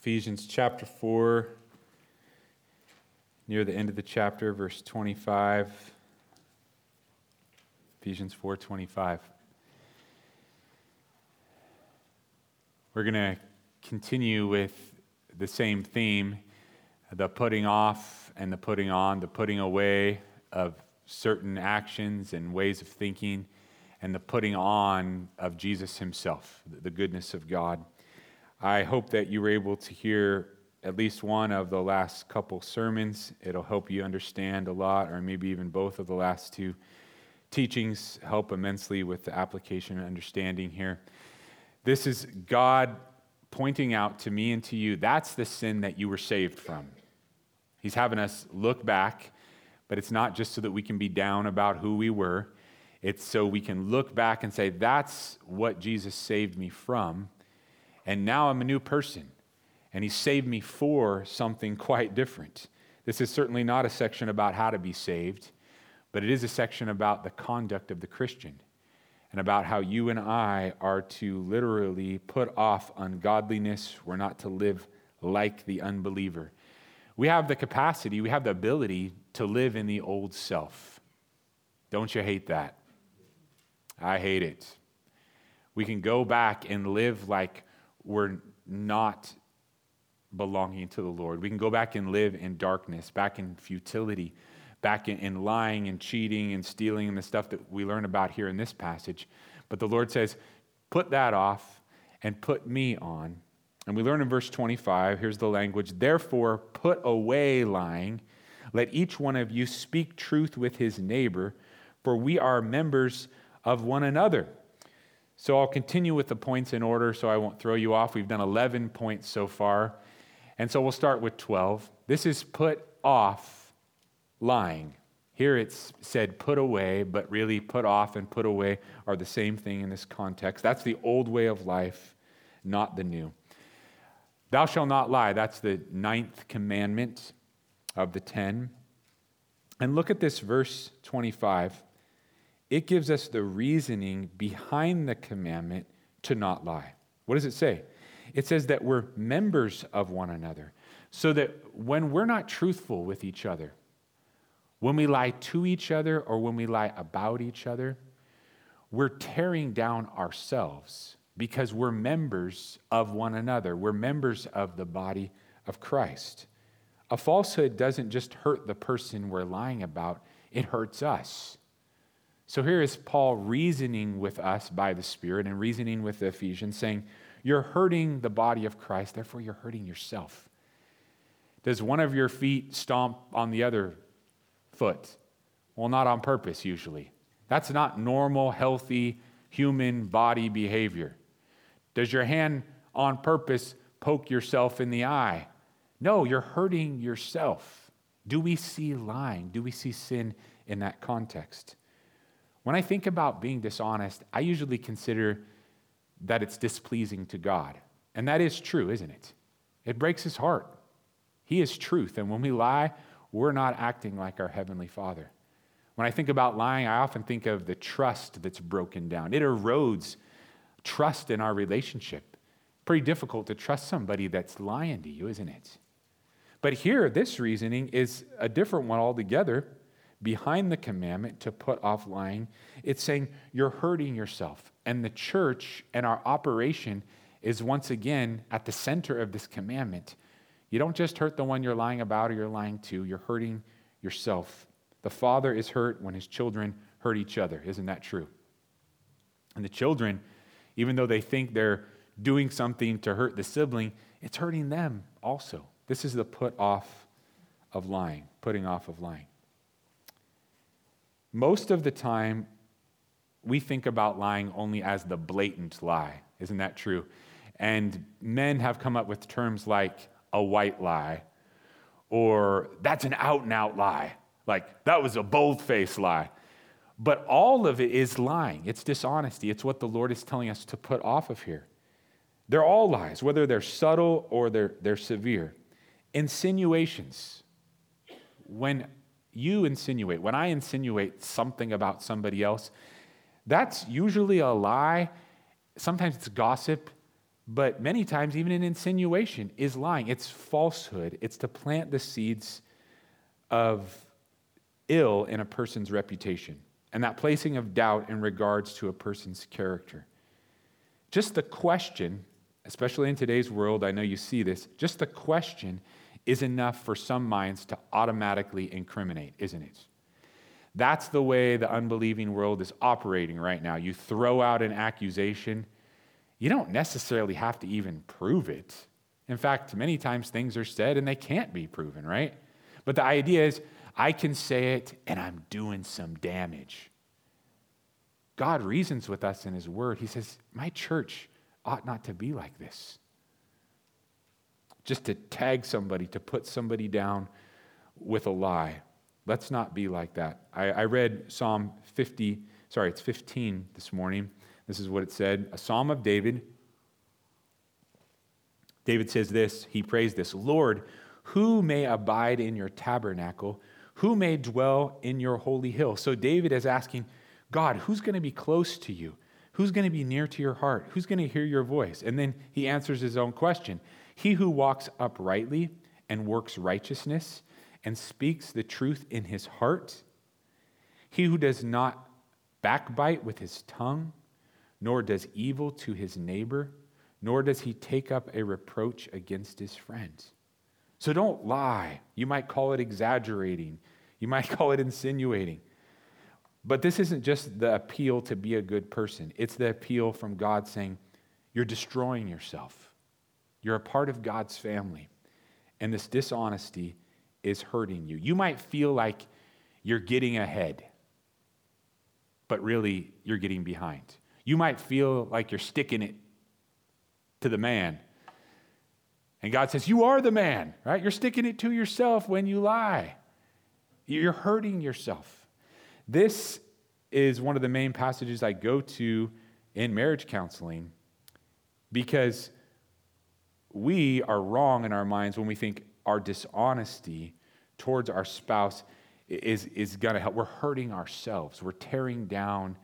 Ephesians chapter 4, near the end of the chapter, verse 25. Ephesians 4:25. We're going to continue with the same theme, the putting off and the putting on, the putting away of certain actions and ways of thinking, and the putting on of Jesus himself, the goodness of God. I hope that you were able to hear at least one of the last couple sermons. It'll help you understand a lot, or maybe even both of the last two teachings help immensely with the application and understanding here. This is God pointing out to me and to you that's the sin that you were saved from. He's having us look back, but it's not just so that we can be down about who we were. It's so we can look back and say, that's what Jesus saved me from and now I'm a new person. And he saved me for something quite different. This is certainly not a section about how to be saved, but it is a section about the conduct of the Christian and about how you and I are to literally put off ungodliness. We're not to live like the unbeliever. We have the capacity, we have the ability to live in the old self. Don't you hate that? I hate it. We can go back and live like we're not belonging to the Lord. We can go back and live in darkness, back in futility, back in, in, lying and cheating and stealing and the stuff that we learn about here in this passage. But the Lord says, put that off and put me on. And we learn in verse 25, here's the language Therefore, put away lying. Let each one of you speak truth with his neighbor, for we are members of one another. So I'll continue with the points in order so I won't throw you off. We've done 11 points so far. And so we'll start with 12. This is put off lying. Here it's said put away, but really put off and put away are the same thing in this context. That's the old way of life, not the new. Thou shalt not lie. That's the ninth commandment of the ten. And look at this verse 25 it gives us the reasoning behind the commandment to not lie. What does it say? It says that we're members of one another, so that when we're not truthful with each other, when we lie to each other or when we lie about each other, we're tearing down ourselves because we're members of one another. We're members of the body of Christ. A falsehood doesn't just hurt the person we're lying about, it hurts us. So here is Paul reasoning with us by the Spirit and reasoning with the Ephesians, saying, You're hurting the body of Christ, therefore you're hurting yourself. Does one of your feet stomp on the other foot? Well, not on purpose, usually. That's not normal, healthy human body behavior. Does your hand on purpose poke yourself in the eye? No, you're hurting yourself. Do we see lying? Do we see sin in that context? When I think about being dishonest, I usually consider that it's displeasing to God. And that is true, isn't it? It breaks his heart. He is truth. And when we lie, we're not acting like our Heavenly Father. When I think about lying, I often think of the trust that's broken down. It erodes trust in our relationship. Pretty difficult to trust somebody that's lying to you, isn't it? But here, this reasoning is a different one altogether behind the commandment to put off lying. It's saying you're hurting yourself. And the church and our operation is once again at the center of this commandment. You don't just hurt the one you're lying about or you're lying to, you're hurting yourself. The father is hurt when his children hurt each other. Isn't that true? And the children, even though they think they're doing something to hurt the sibling, it's hurting them also. This is the put off of lying, putting off of lying. Most of the time, we think about lying only as the blatant lie. Isn't that true? And men have come up with terms like a white lie, or that's an out and out lie, like that was a bold faced lie. But all of it is lying, it's dishonesty. It's what the Lord is telling us to put off of here. They're all lies, whether they're subtle or they're, they're severe. Insinuations. When you insinuate, when I insinuate something about somebody else, that's usually a lie. Sometimes it's gossip, but many times, even an insinuation is lying. It's falsehood. It's to plant the seeds of ill in a person's reputation and that placing of doubt in regards to a person's character. Just the question, especially in today's world, I know you see this, just the question is enough for some minds to automatically incriminate, isn't it? That's the way the unbelieving world is operating right now. You throw out an accusation, you don't necessarily have to even prove it. In fact, many times things are said and they can't be proven, right? But the idea is, I can say it and I'm doing some damage. God reasons with us in His Word. He says, My church ought not to be like this. Just to tag somebody, to put somebody down with a lie. Let's not be like that. I, I read Psalm 50, sorry, it's 15 this morning. This is what it said a psalm of David. David says this, he prays this Lord, who may abide in your tabernacle? Who may dwell in your holy hill? So David is asking, God, who's going to be close to you? Who's going to be near to your heart? Who's going to hear your voice? And then he answers his own question He who walks uprightly and works righteousness and speaks the truth in his heart, he who does not backbite with his tongue, nor does evil to his neighbor, nor does he take up a reproach against his friends. So don't lie. You might call it exaggerating, you might call it insinuating. But this isn't just the appeal to be a good person, it's the appeal from God saying, You're destroying yourself. You're a part of God's family. And this dishonesty is hurting you. You might feel like you're getting ahead, but really you're getting behind. You might feel like you're sticking it to the man. And God says, You are the man, right? You're sticking it to yourself when you lie. You're hurting yourself. This is one of the main passages I go to in marriage counseling because we are wrong in our minds when we think our dishonesty towards our spouse is, is going to help. We're hurting ourselves, we're tearing down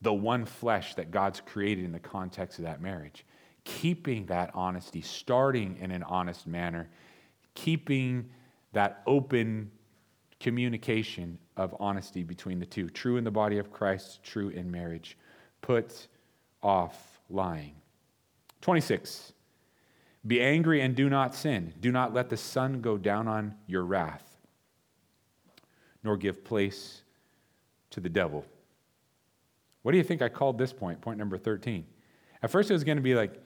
the one flesh that God's created in the context of that marriage. Keeping that honesty, starting in an honest manner, keeping that open communication of honesty between the two. True in the body of Christ, true in marriage. Put off lying. 26. Be angry and do not sin. Do not let the sun go down on your wrath, nor give place to the devil. What do you think I called this point? Point number 13. At first, it was going to be like,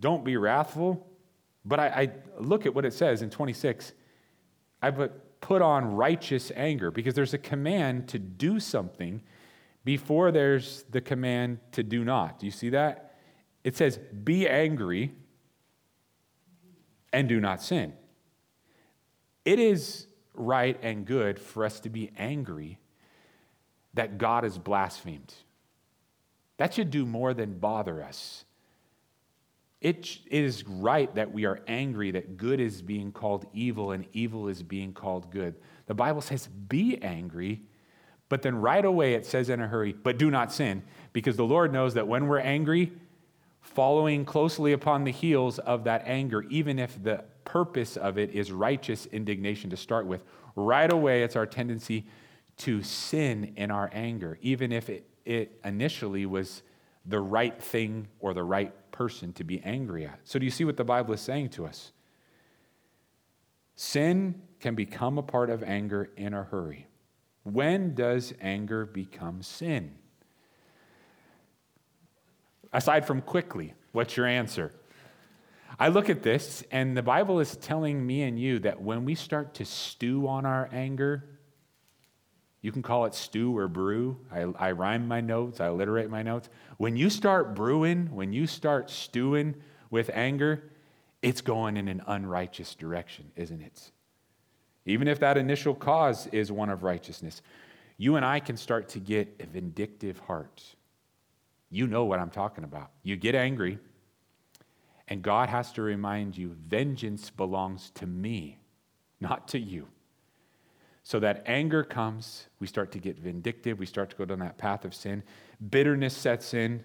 don't be wrathful. But I, I look at what it says in 26. I put put on righteous anger because there's a command to do something before there's the command to do not. Do you see that? It says, be angry and do not sin. It is right and good for us to be angry that God is blasphemed. That should do more than bother us. It is right that we are angry that good is being called evil and evil is being called good. The Bible says, be angry, but then right away it says in a hurry, but do not sin, because the Lord knows that when we're angry, following closely upon the heels of that anger, even if the purpose of it is righteous indignation to start with, right away it's our tendency to sin in our anger, even if it, it initially was the right thing or the right person to be angry at. So, do you see what the Bible is saying to us? Sin can become a part of anger in a hurry. When does anger become sin? Aside from quickly, what's your answer? I look at this, and the Bible is telling me and you that when we start to stew on our anger, you can call it stew or brew. I, I rhyme my notes, I alliterate my notes. When you start brewing, when you start stewing with anger, it's going in an unrighteous direction, isn't it? Even if that initial cause is one of righteousness, you and I can start to get a vindictive heart. You know what I'm talking about. You get angry, and God has to remind you vengeance belongs to me, not to you. So that anger comes, we start to get vindictive, we start to go down that path of sin. Bitterness sets in.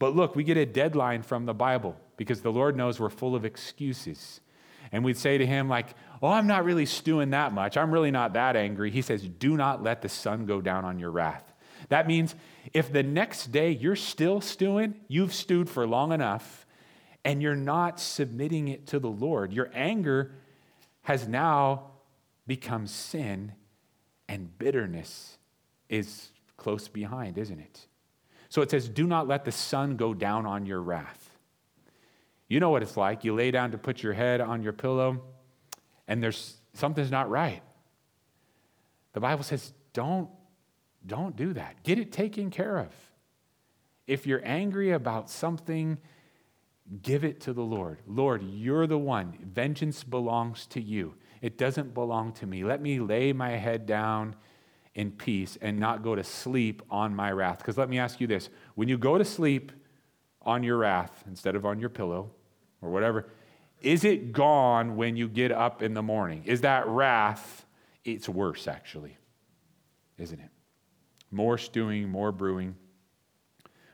But look, we get a deadline from the Bible because the Lord knows we're full of excuses. And we'd say to him, like, oh, I'm not really stewing that much. I'm really not that angry. He says, do not let the sun go down on your wrath. That means if the next day you're still stewing, you've stewed for long enough and you're not submitting it to the Lord. Your anger has now become sin, and bitterness is close behind, isn't it? So it says, Do not let the sun go down on your wrath. You know what it's like. You lay down to put your head on your pillow, and there's something's not right. The Bible says, Don't, don't do that. Get it taken care of. If you're angry about something, give it to the Lord. Lord, you're the one. Vengeance belongs to you. It doesn't belong to me. Let me lay my head down in peace and not go to sleep on my wrath. Because let me ask you this when you go to sleep on your wrath instead of on your pillow or whatever, is it gone when you get up in the morning? Is that wrath? It's worse, actually, isn't it? More stewing, more brewing.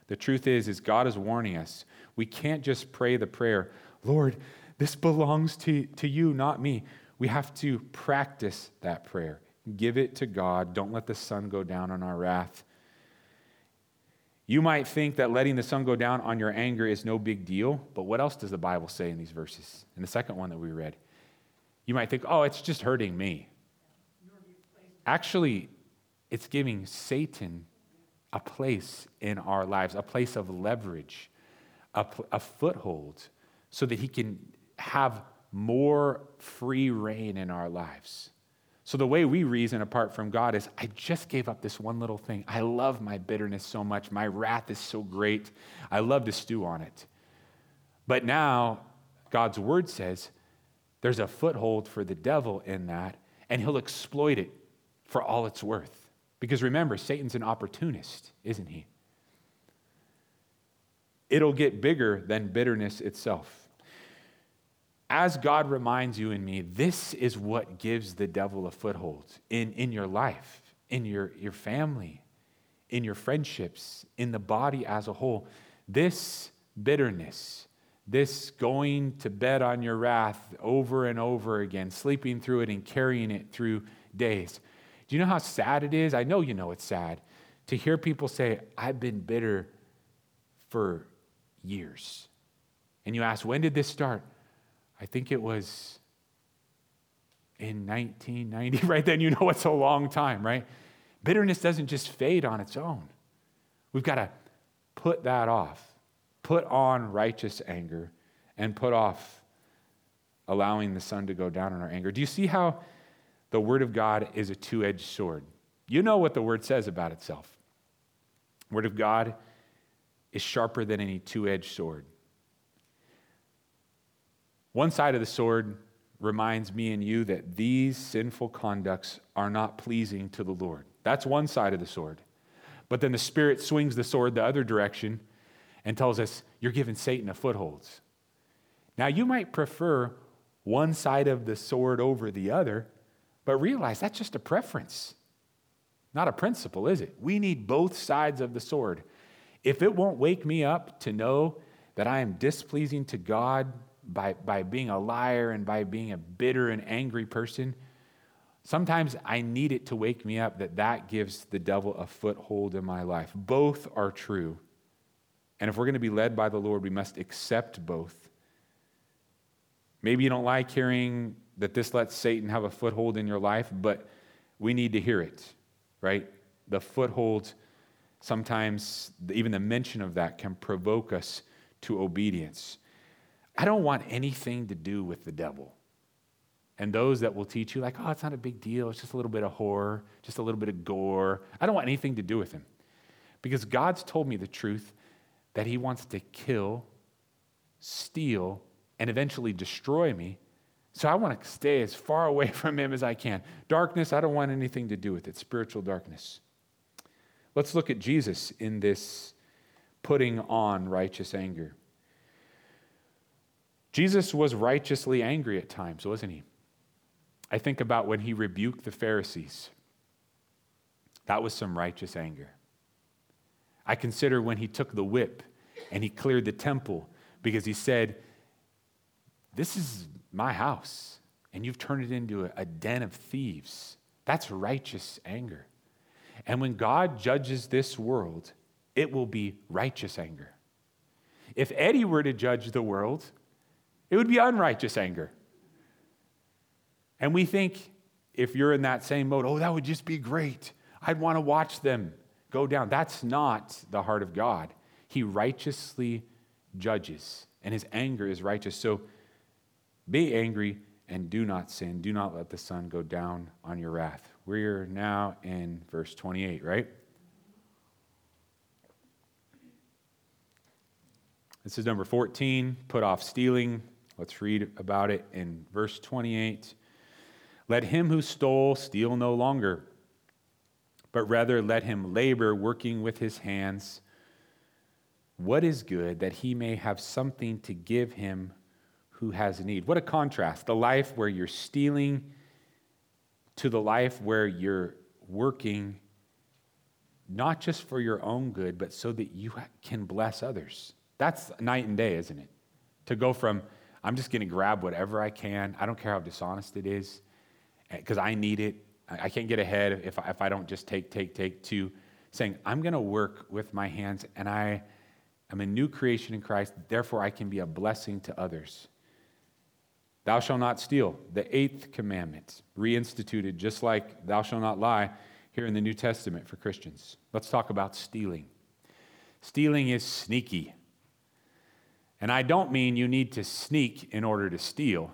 The truth is, is God is warning us. We can't just pray the prayer, Lord, this belongs to, to you, not me. We have to practice that prayer. Give it to God. Don't let the sun go down on our wrath. You might think that letting the sun go down on your anger is no big deal, but what else does the Bible say in these verses? In the second one that we read, you might think, oh, it's just hurting me. Actually, it's giving Satan a place in our lives, a place of leverage, a, a foothold, so that he can have more free rein in our lives. So, the way we reason apart from God is I just gave up this one little thing. I love my bitterness so much. My wrath is so great. I love to stew on it. But now, God's word says there's a foothold for the devil in that, and he'll exploit it for all it's worth. Because remember, Satan's an opportunist, isn't he? It'll get bigger than bitterness itself as God reminds you and me, this is what gives the devil a foothold in, in your life, in your, your family, in your friendships, in the body as a whole. This bitterness, this going to bed on your wrath over and over again, sleeping through it and carrying it through days. Do you know how sad it is? I know you know it's sad to hear people say, I've been bitter for years. And you ask, when did this start? I think it was in 1990, right then, you know it's a long time, right? Bitterness doesn't just fade on its own. We've got to put that off, put on righteous anger, and put off allowing the sun to go down on our anger. Do you see how the Word of God is a two edged sword? You know what the Word says about itself. Word of God is sharper than any two edged sword. One side of the sword reminds me and you that these sinful conducts are not pleasing to the Lord. That's one side of the sword. But then the Spirit swings the sword the other direction and tells us, You're giving Satan a foothold. Now, you might prefer one side of the sword over the other, but realize that's just a preference, not a principle, is it? We need both sides of the sword. If it won't wake me up to know that I am displeasing to God by, by being a liar and by being a bitter and angry person, sometimes I need it to wake me up that that gives the devil a foothold in my life. Both are true. And if we're going to be led by the Lord, we must accept both. Maybe you don't like hearing that this lets Satan have a foothold in your life, but we need to hear it, right? The foothold, sometimes even the mention of that can provoke us to obedience. I don't want anything to do with the devil. And those that will teach you, like, oh, it's not a big deal. It's just a little bit of horror, just a little bit of gore. I don't want anything to do with him. Because God's told me the truth that he wants to kill, steal, and eventually destroy me. So I want to stay as far away from him as I can. Darkness, I don't want anything to do with it, spiritual darkness. Let's look at Jesus in this putting on righteous anger. Jesus was righteously angry at times, wasn't he? I think about when he rebuked the Pharisees. That was some righteous anger. I consider when he took the whip and he cleared the temple because he said, This is my house, and you've turned it into a, den of thieves. That's righteous anger. And when God judges this world, it will be righteous anger. If Eddie were to judge the world, it would be unrighteous anger. And we think if you're in that same mode, oh, that would just be great. I'd want to watch them go down. That's not the heart of God. He righteously judges, and his anger is righteous. So be angry and do not sin. Do not let the sun go down on your wrath. We're now in verse 28, right? This is number 14. Put off stealing. Let's read about it in verse 28. Let him who stole steal no longer, but rather let him labor, working with his hands what is good, that he may have something to give him who has need. What a contrast. The life where you're stealing to the life where you're working not just for your own good, but so that you can bless others. That's night and day, isn't it? To go from, I'm just going to grab whatever I can, I don't care how dishonest it is, eh, because I need it. I can't get ahead if I, if I don't just take, take, take, to saying, I'm going to work with my hands and I am a new creation in Christ, therefore I can be a blessing to others. Thou shalt not steal, the eighth commandment, reinstituted just like thou shalt not lie here in the New Testament for Christians. Let's talk about stealing. Stealing is sneaky. And I don't mean you need to sneak in order to steal.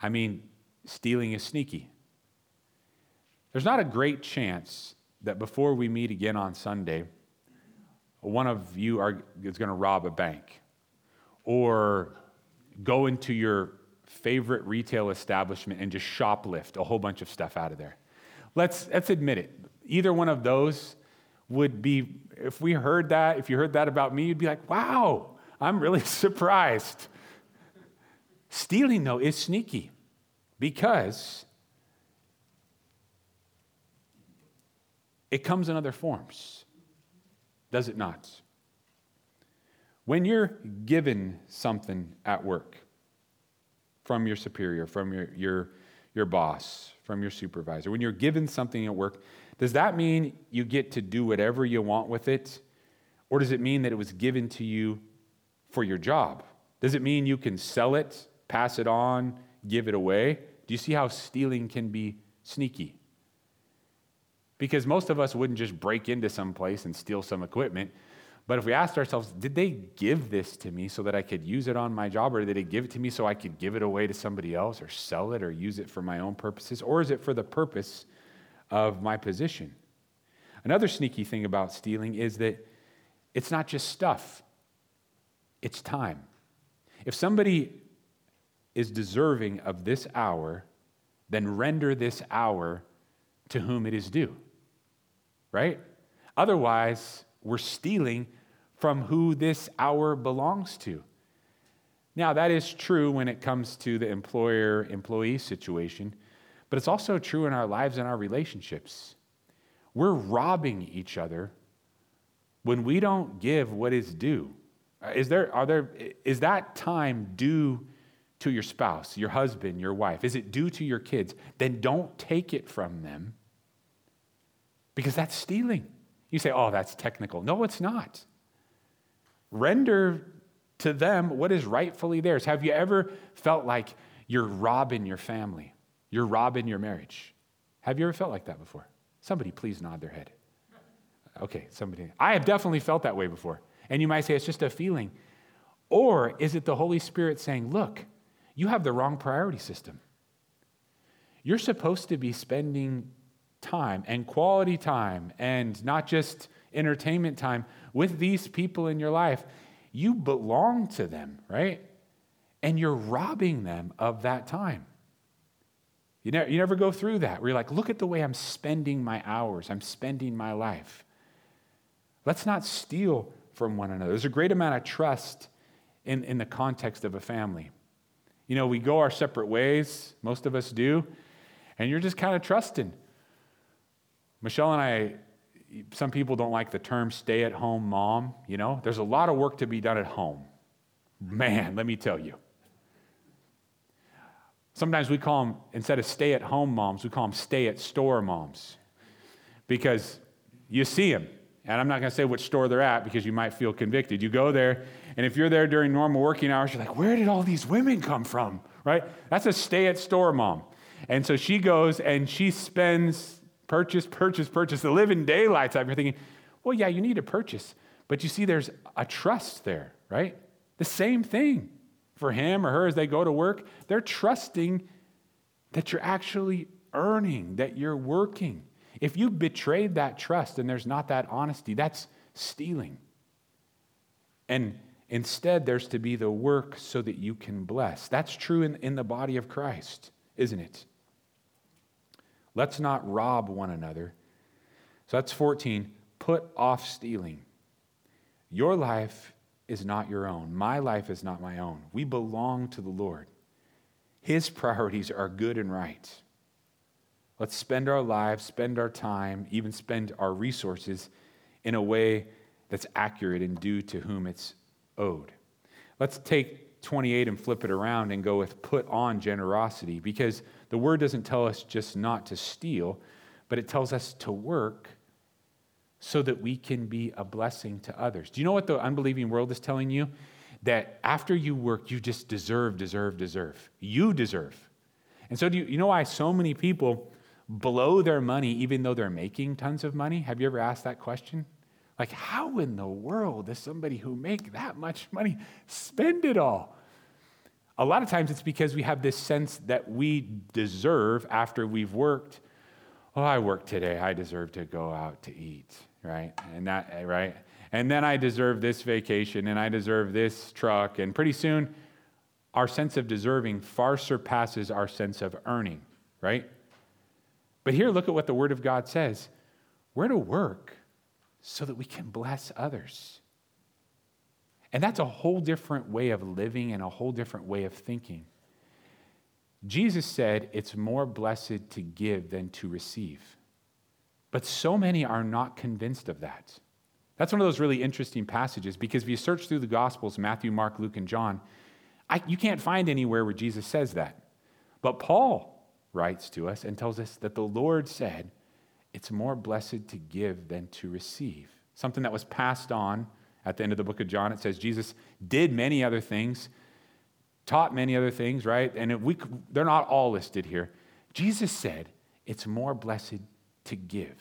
I mean, stealing is sneaky. There's not a great chance that before we meet again on Sunday, one of you are, is going to rob a bank or go into your favorite retail establishment and just shoplift a whole bunch of stuff out of there. Let's, let's admit it. Either one of those would be, if we heard that, if you heard that about me, you'd be like, wow, I'm really surprised. Stealing, though, is sneaky because it comes in other forms, does it not? When you're given something at work from your superior, from your, your, your boss, from your supervisor, when you're given something at work, does that mean you get to do whatever you want with it? Or does it mean that it was given to you for your job? Does it mean you can sell it, pass it on, give it away? Do you see how stealing can be sneaky? Because most of us wouldn't just break into some place and steal some equipment. But if we asked ourselves, did they give this to me so that I could use it on my job, or did they give it to me so I could give it away to somebody else, or sell it, or use it for my own purposes, or is it for the purpose of my position? Another sneaky thing about stealing is that it's not just stuff, it's time. If somebody is deserving of this hour, then render this hour to whom it is due. Right? Otherwise, we're stealing from who this hour belongs to. Now, that is true when it comes to the employer employee situation, but it's also true in our lives and our relationships. We're robbing each other when we don't give what is due. Uh, is, there, are there, is that time due to your spouse, your husband, your wife? Is it due to your kids? Then don't take it from them because that's stealing. You say, oh, that's technical. No, it's not. Render to them what is rightfully theirs. Have you ever felt like you're robbing your family? You're robbing your marriage? Have you ever felt like that before? Somebody please nod their head. Okay, somebody. I have definitely felt that way before. And you might say it's just a feeling. Or is it the Holy Spirit saying, look, you have the wrong priority system? You're supposed to be spending time and quality time and not just entertainment time with these people in your life. You belong to them, right? And you're robbing them of that time. You never, you never go through that where you're like, look at the way I'm spending my hours, I'm spending my life. Let's not steal from one another. There's a great amount of trust in, in the context of a family. You know, we go our separate ways, most of us do, and you're just kind of trusting. Michelle and I, some people don't like the term stay at home mom, you know? There's a lot of work to be done at home. Man, let me tell you. Sometimes we call them, instead of stay at home moms, we call them stay at store moms because you see them. And I'm not going to say which store they're at because you might feel convicted. You go there, and if you're there during normal working hours, you're like, where did all these women come from? Right? That's a stay at store mom. And so she goes and she spends purchase, purchase, purchase, the living daylights out. You're thinking, well, yeah, you need to purchase. But you see, there's a trust there, right? The same thing for him or her as they go to work. They're trusting that you're actually earning, that you're working. If you betrayed that trust and there's not that honesty, that's stealing. And instead, there's to be the work so that you can bless. That's true in, in the body of Christ, isn't it? Let's not rob one another. So that's 14. Put off stealing. Your life is not your own. My life is not my own. We belong to the Lord. His priorities are good and right. Let's spend our lives, spend our time, even spend our resources in a way that's accurate and due to whom it's owed. Let's take 28 and flip it around and go with put on generosity because the word doesn't tell us just not to steal, but it tells us to work so that we can be a blessing to others. Do you know what the unbelieving world is telling you? That after you work, you just deserve, deserve, deserve. You deserve. And so, do you, you know why so many people blow their money even though they're making tons of money? Have you ever asked that question? Like, how in the world does somebody who make that much money spend it all? A lot of times it's because we have this sense that we deserve after we've worked. Oh, I worked today. I deserve to go out to eat right? And that, right? And then I deserve this vacation and I deserve this truck. And pretty soon, our sense of deserving far surpasses our sense of earning, right? But here, look at what the Word of God says we're to work so that we can bless others. And that's a whole different way of living and a whole different way of thinking. Jesus said it's more blessed to give than to receive. But so many are not convinced of that. That's one of those really interesting passages because if you search through the Gospels Matthew, Mark, Luke, and John I, you can't find anywhere where Jesus says that. But Paul writes to us and tells us that the Lord said, It's more blessed to give than to receive. Something that was passed on at the end of the book of John. It says Jesus did many other things, taught many other things, right? And we, they're not all listed here. Jesus said, It's more blessed to give.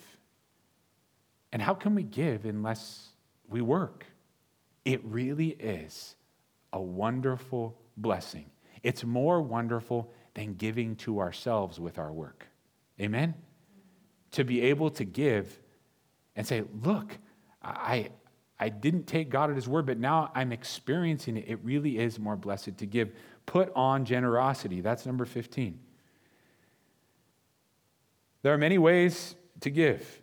And how can we give unless we work? It really is a wonderful blessing. It's more wonderful than giving to ourselves with our work. Amen? To be able to give and say, look, I, I didn't take God at His word, but now I'm experiencing it. It really is more blessed to give. Put on generosity. That's number 15. There are many ways to give.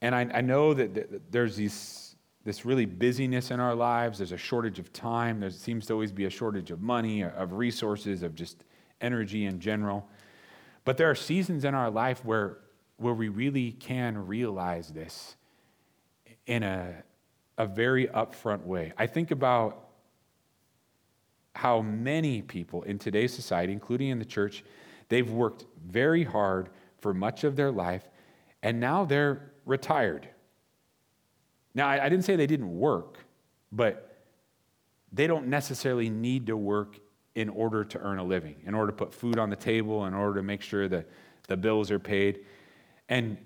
And I, I know that there's these, this really busyness in our lives. There's a shortage of time. There seems to always be a shortage of money, of resources, of just energy in general. But there are seasons in our life where, where we really can realize this in a, a very upfront way. I think about how many people in today's society, including in the church, They've worked very hard for much of their life, and now they're retired. Now, I, I didn't say they didn't work, but they don't necessarily need to work in order to earn a living, in order to put food on the table, in order to make sure that the bills are paid. And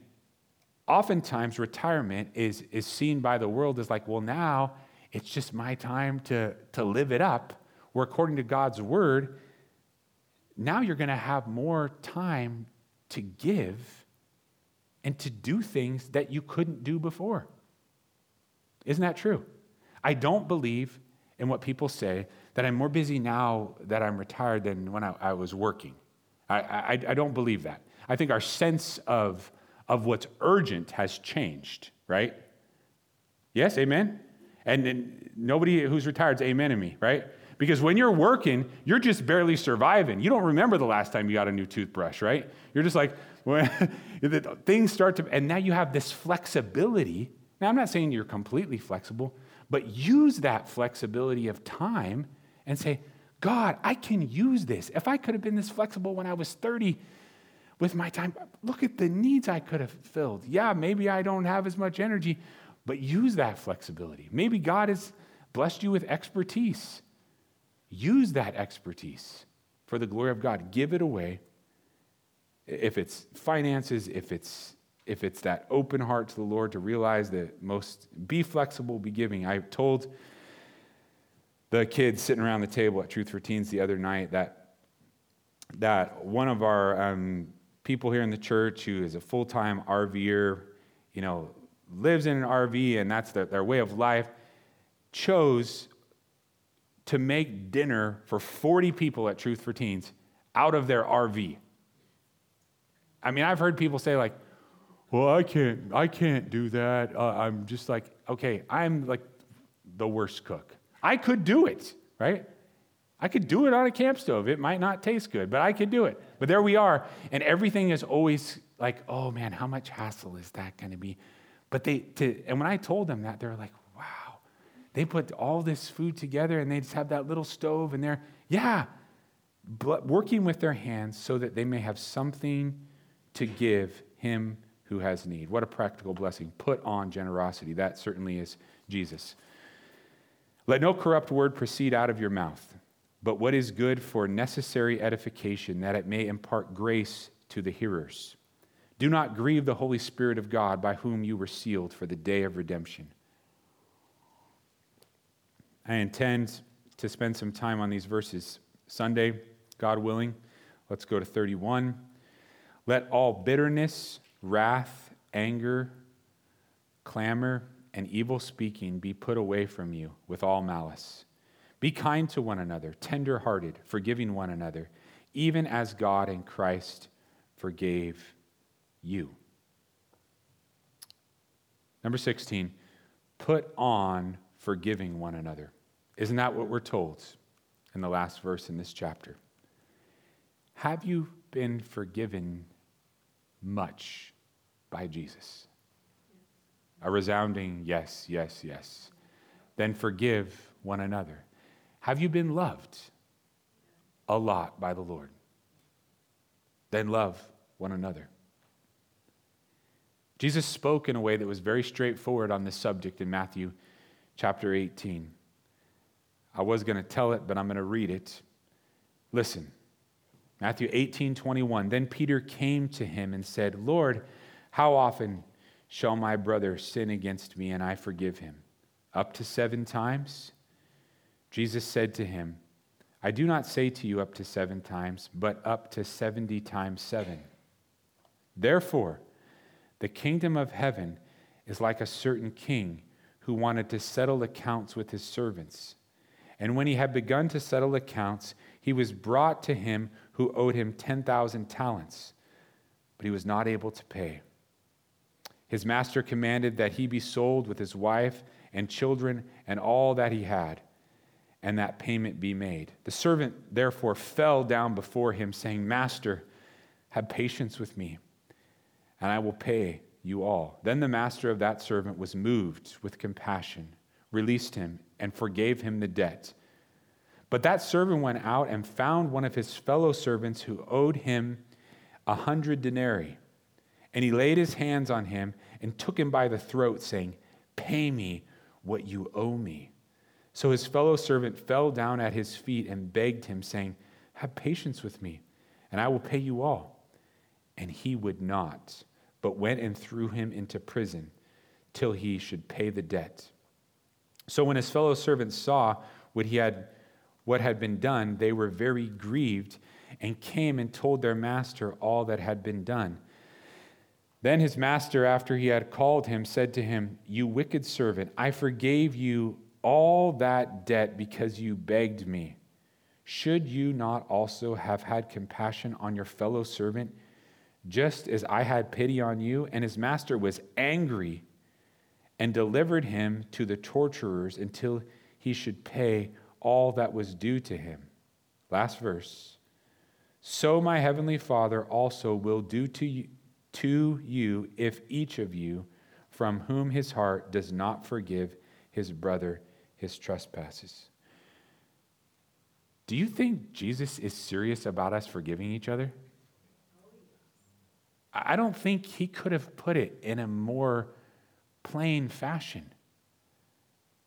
oftentimes, retirement is, is seen by the world as like, well, now it's just my time to, to live it up, where according to God's word, now you're going to have more time to give and to do things that you couldn't do before. Isn't that true? I don't believe in what people say that I'm more busy now that I'm retired than when I, I was working. I, I, I don't believe that. I think our sense of, of what's urgent has changed, right? Yes, amen? And, and nobody who's retired is amen to me, right? Because when you're working, you're just barely surviving. You don't remember the last time you got a new toothbrush, right? You're just like, when things start to, and now you have this flexibility. Now, I'm not saying you're completely flexible, but use that flexibility of time and say, God, I can use this. If I could have been this flexible when I was 30 with my time, look at the needs I could have filled. Yeah, maybe I don't have as much energy, but use that flexibility. Maybe God has blessed you with expertise. Use that expertise for the glory of God. Give it away. If it's finances, if it's if it's that open heart to the Lord to realize that most be flexible, be giving. I told the kids sitting around the table at Truth for Teens the other night that that one of our um, people here in the church who is a full-time RVer, you know, lives in an RV and that's the, their way of life, chose to make dinner for 40 people at Truth for Teens out of their RV. I mean, I've heard people say like, "Well, I can't, I can't do that." Uh, I'm just like, okay, I'm like the worst cook. I could do it, right? I could do it on a camp stove. It might not taste good, but I could do it. But there we are, and everything is always like, "Oh man, how much hassle is that going to be?" But they, to, and when I told them that, they're like, "Wow." They put all this food together, and they just have that little stove, and they're, yeah, working with their hands so that they may have something to give him who has need. What a practical blessing. Put on generosity. That certainly is Jesus. Let no corrupt word proceed out of your mouth, but what is good for necessary edification, that it may impart grace to the hearers. Do not grieve the Holy Spirit of God, by whom you were sealed for the day of redemption. I intend to spend some time on these verses Sunday, God willing. Let's go to 31. Let all bitterness, wrath, anger, clamor, and evil speaking be put away from you with all malice. Be kind to one another, tender hearted, forgiving one another, even as God in Christ forgave you. Number 16, put on forgiving one another. Isn't that what we're told in the last verse in this chapter? Have you been forgiven much by Jesus? A resounding yes, yes, yes. Then forgive one another. Have you been loved a lot by the Lord? Then love one another. Jesus spoke in a way that was very straightforward on this subject in Matthew chapter 18. I was going to tell it, but I'm going to read it. Listen. Matthew 18, 21. Then Peter came to him and said, Lord, how often shall my brother sin against me and I forgive him? Up to seven times? Jesus said to him, I do not say to you up to seven times, but up to 70 times seven. Therefore, the kingdom of heaven is like a certain king who wanted to settle accounts with his servants. And when he had begun to settle accounts, he was brought to him who owed him 10,000 talents, but he was not able to pay. His master commanded that he be sold with his wife and children and all that he had, and that payment be made. The servant therefore fell down before him, saying, Master, have patience with me, and I will pay you all. Then the master of that servant was moved with compassion, released him, and forgave him the debt. But that servant went out and found one of his fellow servants who owed him a hundred denarii. And he laid his hands on him and took him by the throat, saying, Pay me what you owe me. So his fellow servant fell down at his feet and begged him, saying, Have patience with me, and I will pay you all. And he would not, but went and threw him into prison till he should pay the debt. So when his fellow servants saw what he had what had been done, they were very grieved and came and told their master all that had been done. Then his master, after he had called him, said to him, You wicked servant, I forgave you all that debt because you begged me. Should you not also have had compassion on your fellow servant, just as I had pity on you? And his master was angry and delivered him to the torturers until he should pay all that was due to him. Last verse. so my heavenly Father also will do to you, to you if each of you, from whom his heart does not forgive his brother his trespasses. Do you think Jesus is serious about us forgiving each other? I don't think he could have put it in a more plain fashion.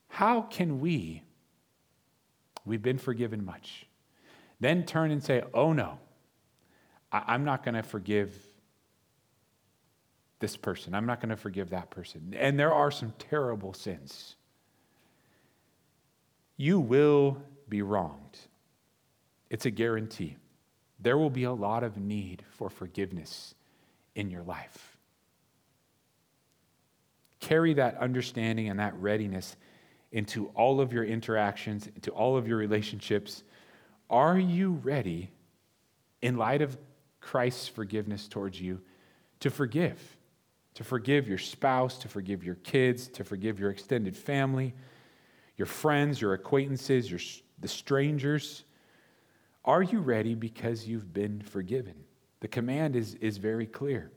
How can we, we've been forgiven much, then turn and say, oh no, I'm not going to forgive this person. I'm not going to forgive that person. And there are some terrible sins. You will be wronged. It's a guarantee. There will be a lot of need for forgiveness in your life. Carry that understanding and that readiness into all of your interactions, into all of your relationships. Are you ready, in light of Christ's forgiveness towards you, to forgive? To forgive your spouse, to forgive your kids, to forgive your extended family, your friends, your acquaintances, your, the strangers. Are you ready because you've been forgiven? The command is, is very clear.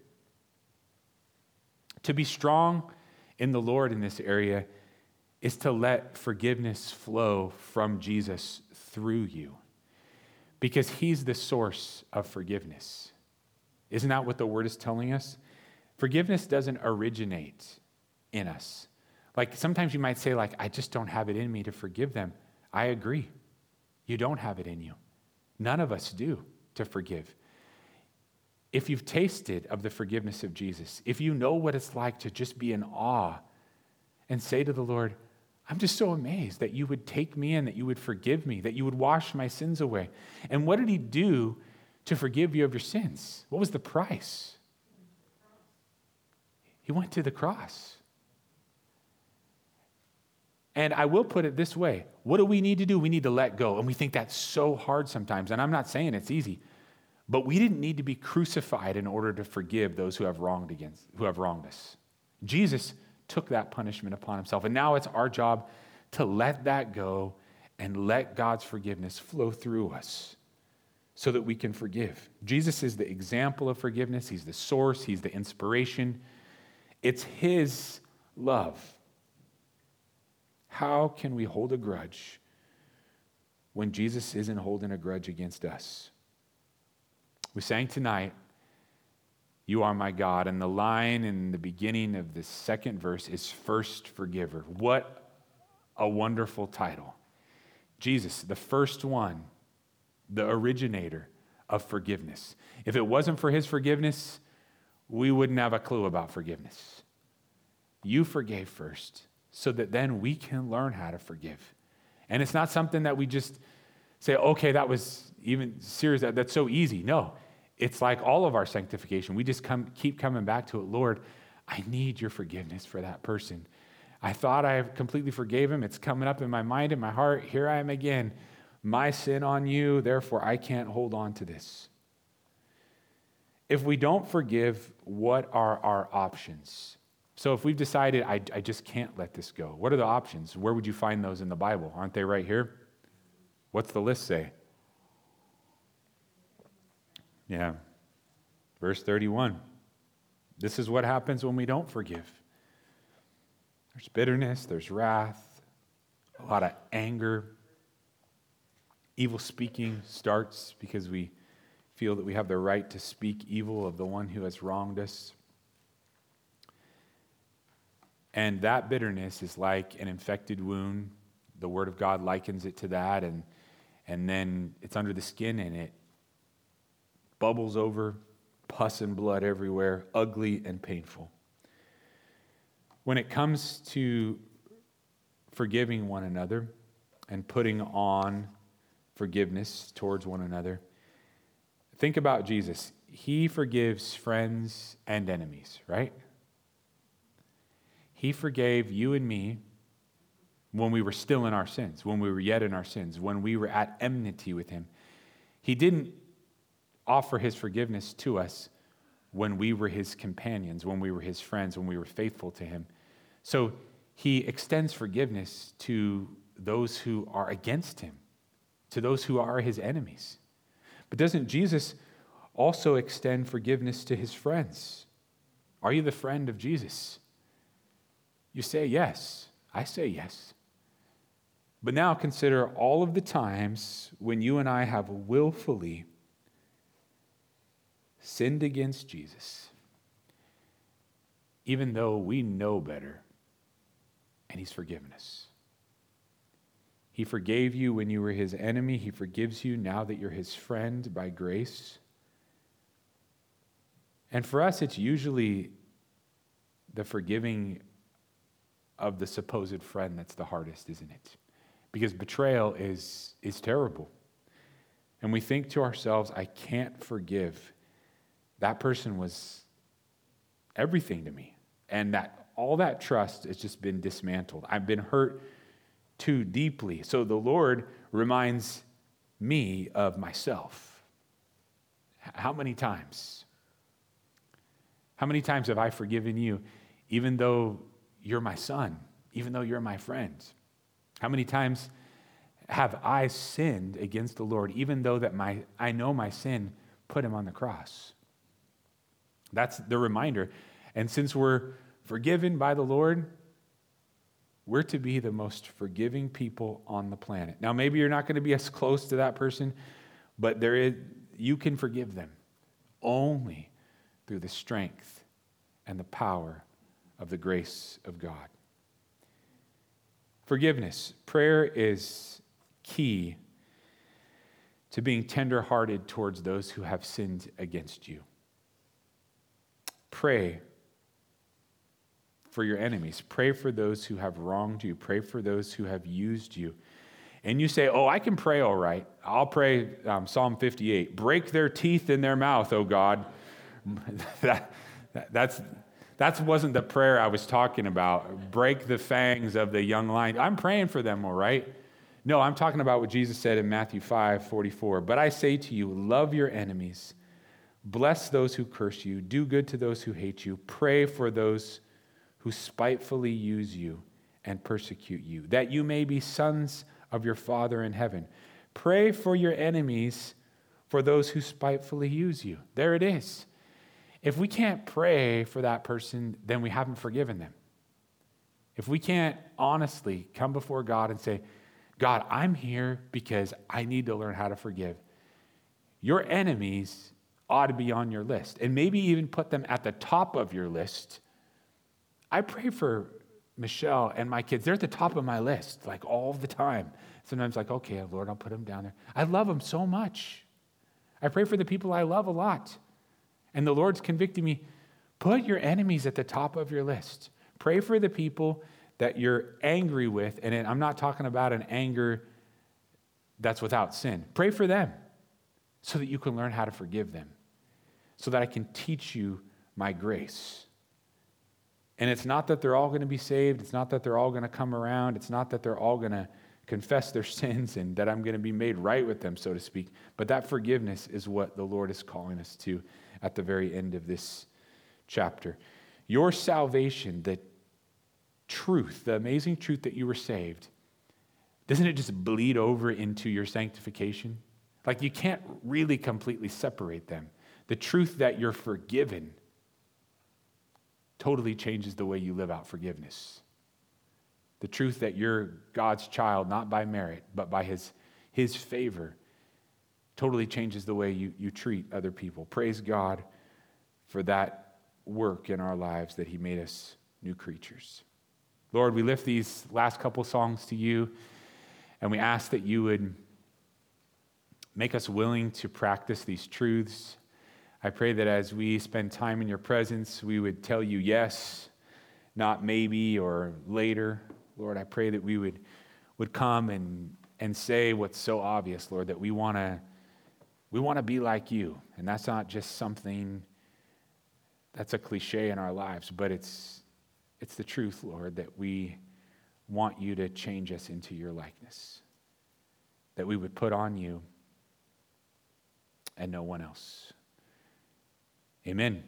To be strong in the Lord in this area is to let forgiveness flow from Jesus through you because he's the source of forgiveness. Isn't that what the word is telling us? Forgiveness doesn't originate in us. Like sometimes you might say like I just don't have it in me to forgive them. I agree. You don't have it in you. None of us do to forgive if you've tasted of the forgiveness of Jesus, if you know what it's like to just be in awe and say to the Lord, I'm just so amazed that you would take me in, that you would forgive me, that you would wash my sins away. And what did he do to forgive you of your sins? What was the price? He went to the cross. And I will put it this way what do we need to do? We need to let go. And we think that's so hard sometimes. And I'm not saying it's easy. But we didn't need to be crucified in order to forgive those who have wronged against who have wronged us. Jesus took that punishment upon himself. And now it's our job to let that go and let God's forgiveness flow through us so that we can forgive. Jesus is the example of forgiveness, He's the source, He's the inspiration. It's His love. How can we hold a grudge when Jesus isn't holding a grudge against us? We sang tonight, You are my God. And the line in the beginning of the second verse is First Forgiver. What a wonderful title. Jesus, the first one, the originator of forgiveness. If it wasn't for his forgiveness, we wouldn't have a clue about forgiveness. You forgave first so that then we can learn how to forgive. And it's not something that we just say, okay, that was even serious, that, that's so easy. No, it's like all of our sanctification. We just come, keep coming back to it. Lord, I need your forgiveness for that person. I thought I completely forgave him. It's coming up in my mind and my heart. Here I am again. My sin on you, therefore I can't hold on to this. If we don't forgive, what are our options? So if we've decided, I, I just can't let this go, what are the options? Where would you find those in the Bible? Aren't they right here? What's the list say? Yeah. Verse 31. This is what happens when we don't forgive. There's bitterness, there's wrath, a lot of anger. Evil speaking starts because we feel that we have the right to speak evil of the one who has wronged us. And that bitterness is like an infected wound. The Word of God likens it to that, and, and then it's under the skin and it bubbles over, pus and blood everywhere, ugly and painful. When it comes to forgiving one another and putting on forgiveness towards one another, think about Jesus. He forgives friends and enemies, right? He forgave you and me when we were still in our sins, when we were yet in our sins, when we were at enmity with Him. He didn't offer his forgiveness to us when we were his companions, when we were his friends, when we were faithful to him. So he extends forgiveness to those who are against him, to those who are his enemies. But doesn't Jesus also extend forgiveness to his friends? Are you the friend of Jesus? You say yes. I say yes. But now consider all of the times when you and I have willfully sinned against Jesus, even though we know better, and He's forgiven us. He forgave you when you were His enemy, He forgives you now that you're His friend by grace. And for us, it's usually the forgiving of the supposed friend that's the hardest, isn't it? Because betrayal is, is terrible. And we think to ourselves, I can't forgive. That person was everything to me. And that all that trust has just been dismantled. I've been hurt too deeply. So the Lord reminds me of myself. How many times? How many times have I forgiven you, even though you're my son, even though you're my friend? How many times have I sinned against the Lord, even though that my, I know my sin put him on the cross? That's the reminder. And since we're forgiven by the Lord, we're to be the most forgiving people on the planet. Now, maybe you're not going to be as close to that person, but there is, you can forgive them only through the strength and the power of the grace of God. Forgiveness. Prayer is key to being tenderhearted towards those who have sinned against you. Pray for your enemies. Pray for those who have wronged you. Pray for those who have used you. And you say, Oh, I can pray all right. I'll pray um, Psalm 58. Break their teeth in their mouth, O God. that, that, that's, that wasn't the prayer I was talking about. Break the fangs of the young lion. I'm praying for them, all right? No, I'm talking about what Jesus said in Matthew 5 44. But I say to you, love your enemies, bless those who curse you, do good to those who hate you, pray for those who spitefully use you and persecute you, that you may be sons of your Father in heaven. Pray for your enemies, for those who spitefully use you. There it is. If we can't pray for that person, then we haven't forgiven them. If we can't honestly come before God and say, God, I'm here because I need to learn how to forgive, your enemies ought to be on your list and maybe even put them at the top of your list. I pray for Michelle and my kids. They're at the top of my list, like all the time. Sometimes, like, okay, Lord, I'll put them down there. I love them so much. I pray for the people I love a lot. And the Lord's convicting me put your enemies at the top of your list. Pray for the people that you're angry with. And I'm not talking about an anger that's without sin. Pray for them so that you can learn how to forgive them, so that I can teach you my grace. And it's not that they're all going to be saved. It's not that they're all going to come around. It's not that they're all going to confess their sins and that I'm going to be made right with them, so to speak. But that forgiveness is what the Lord is calling us to at the very end of this chapter. Your salvation, the truth, the amazing truth that you were saved, doesn't it just bleed over into your sanctification? Like you can't really completely separate them. The truth that you're forgiven totally changes the way you live out forgiveness. The truth that you're God's child, not by merit, but by his, his favor, totally changes the way you, you treat other people. Praise God for that work in our lives that He made us new creatures. Lord, we lift these last couple songs to you, and we ask that you would make us willing to practice these truths. I pray that as we spend time in your presence, we would tell you yes, not maybe or later. Lord, I pray that we would, would come and, and say what's so obvious, Lord, that we want to we want to be like you. And that's not just something that's a cliche in our lives, but it's, it's the truth, Lord, that we want you to change us into your likeness, that we would put on you and no one else. Amen.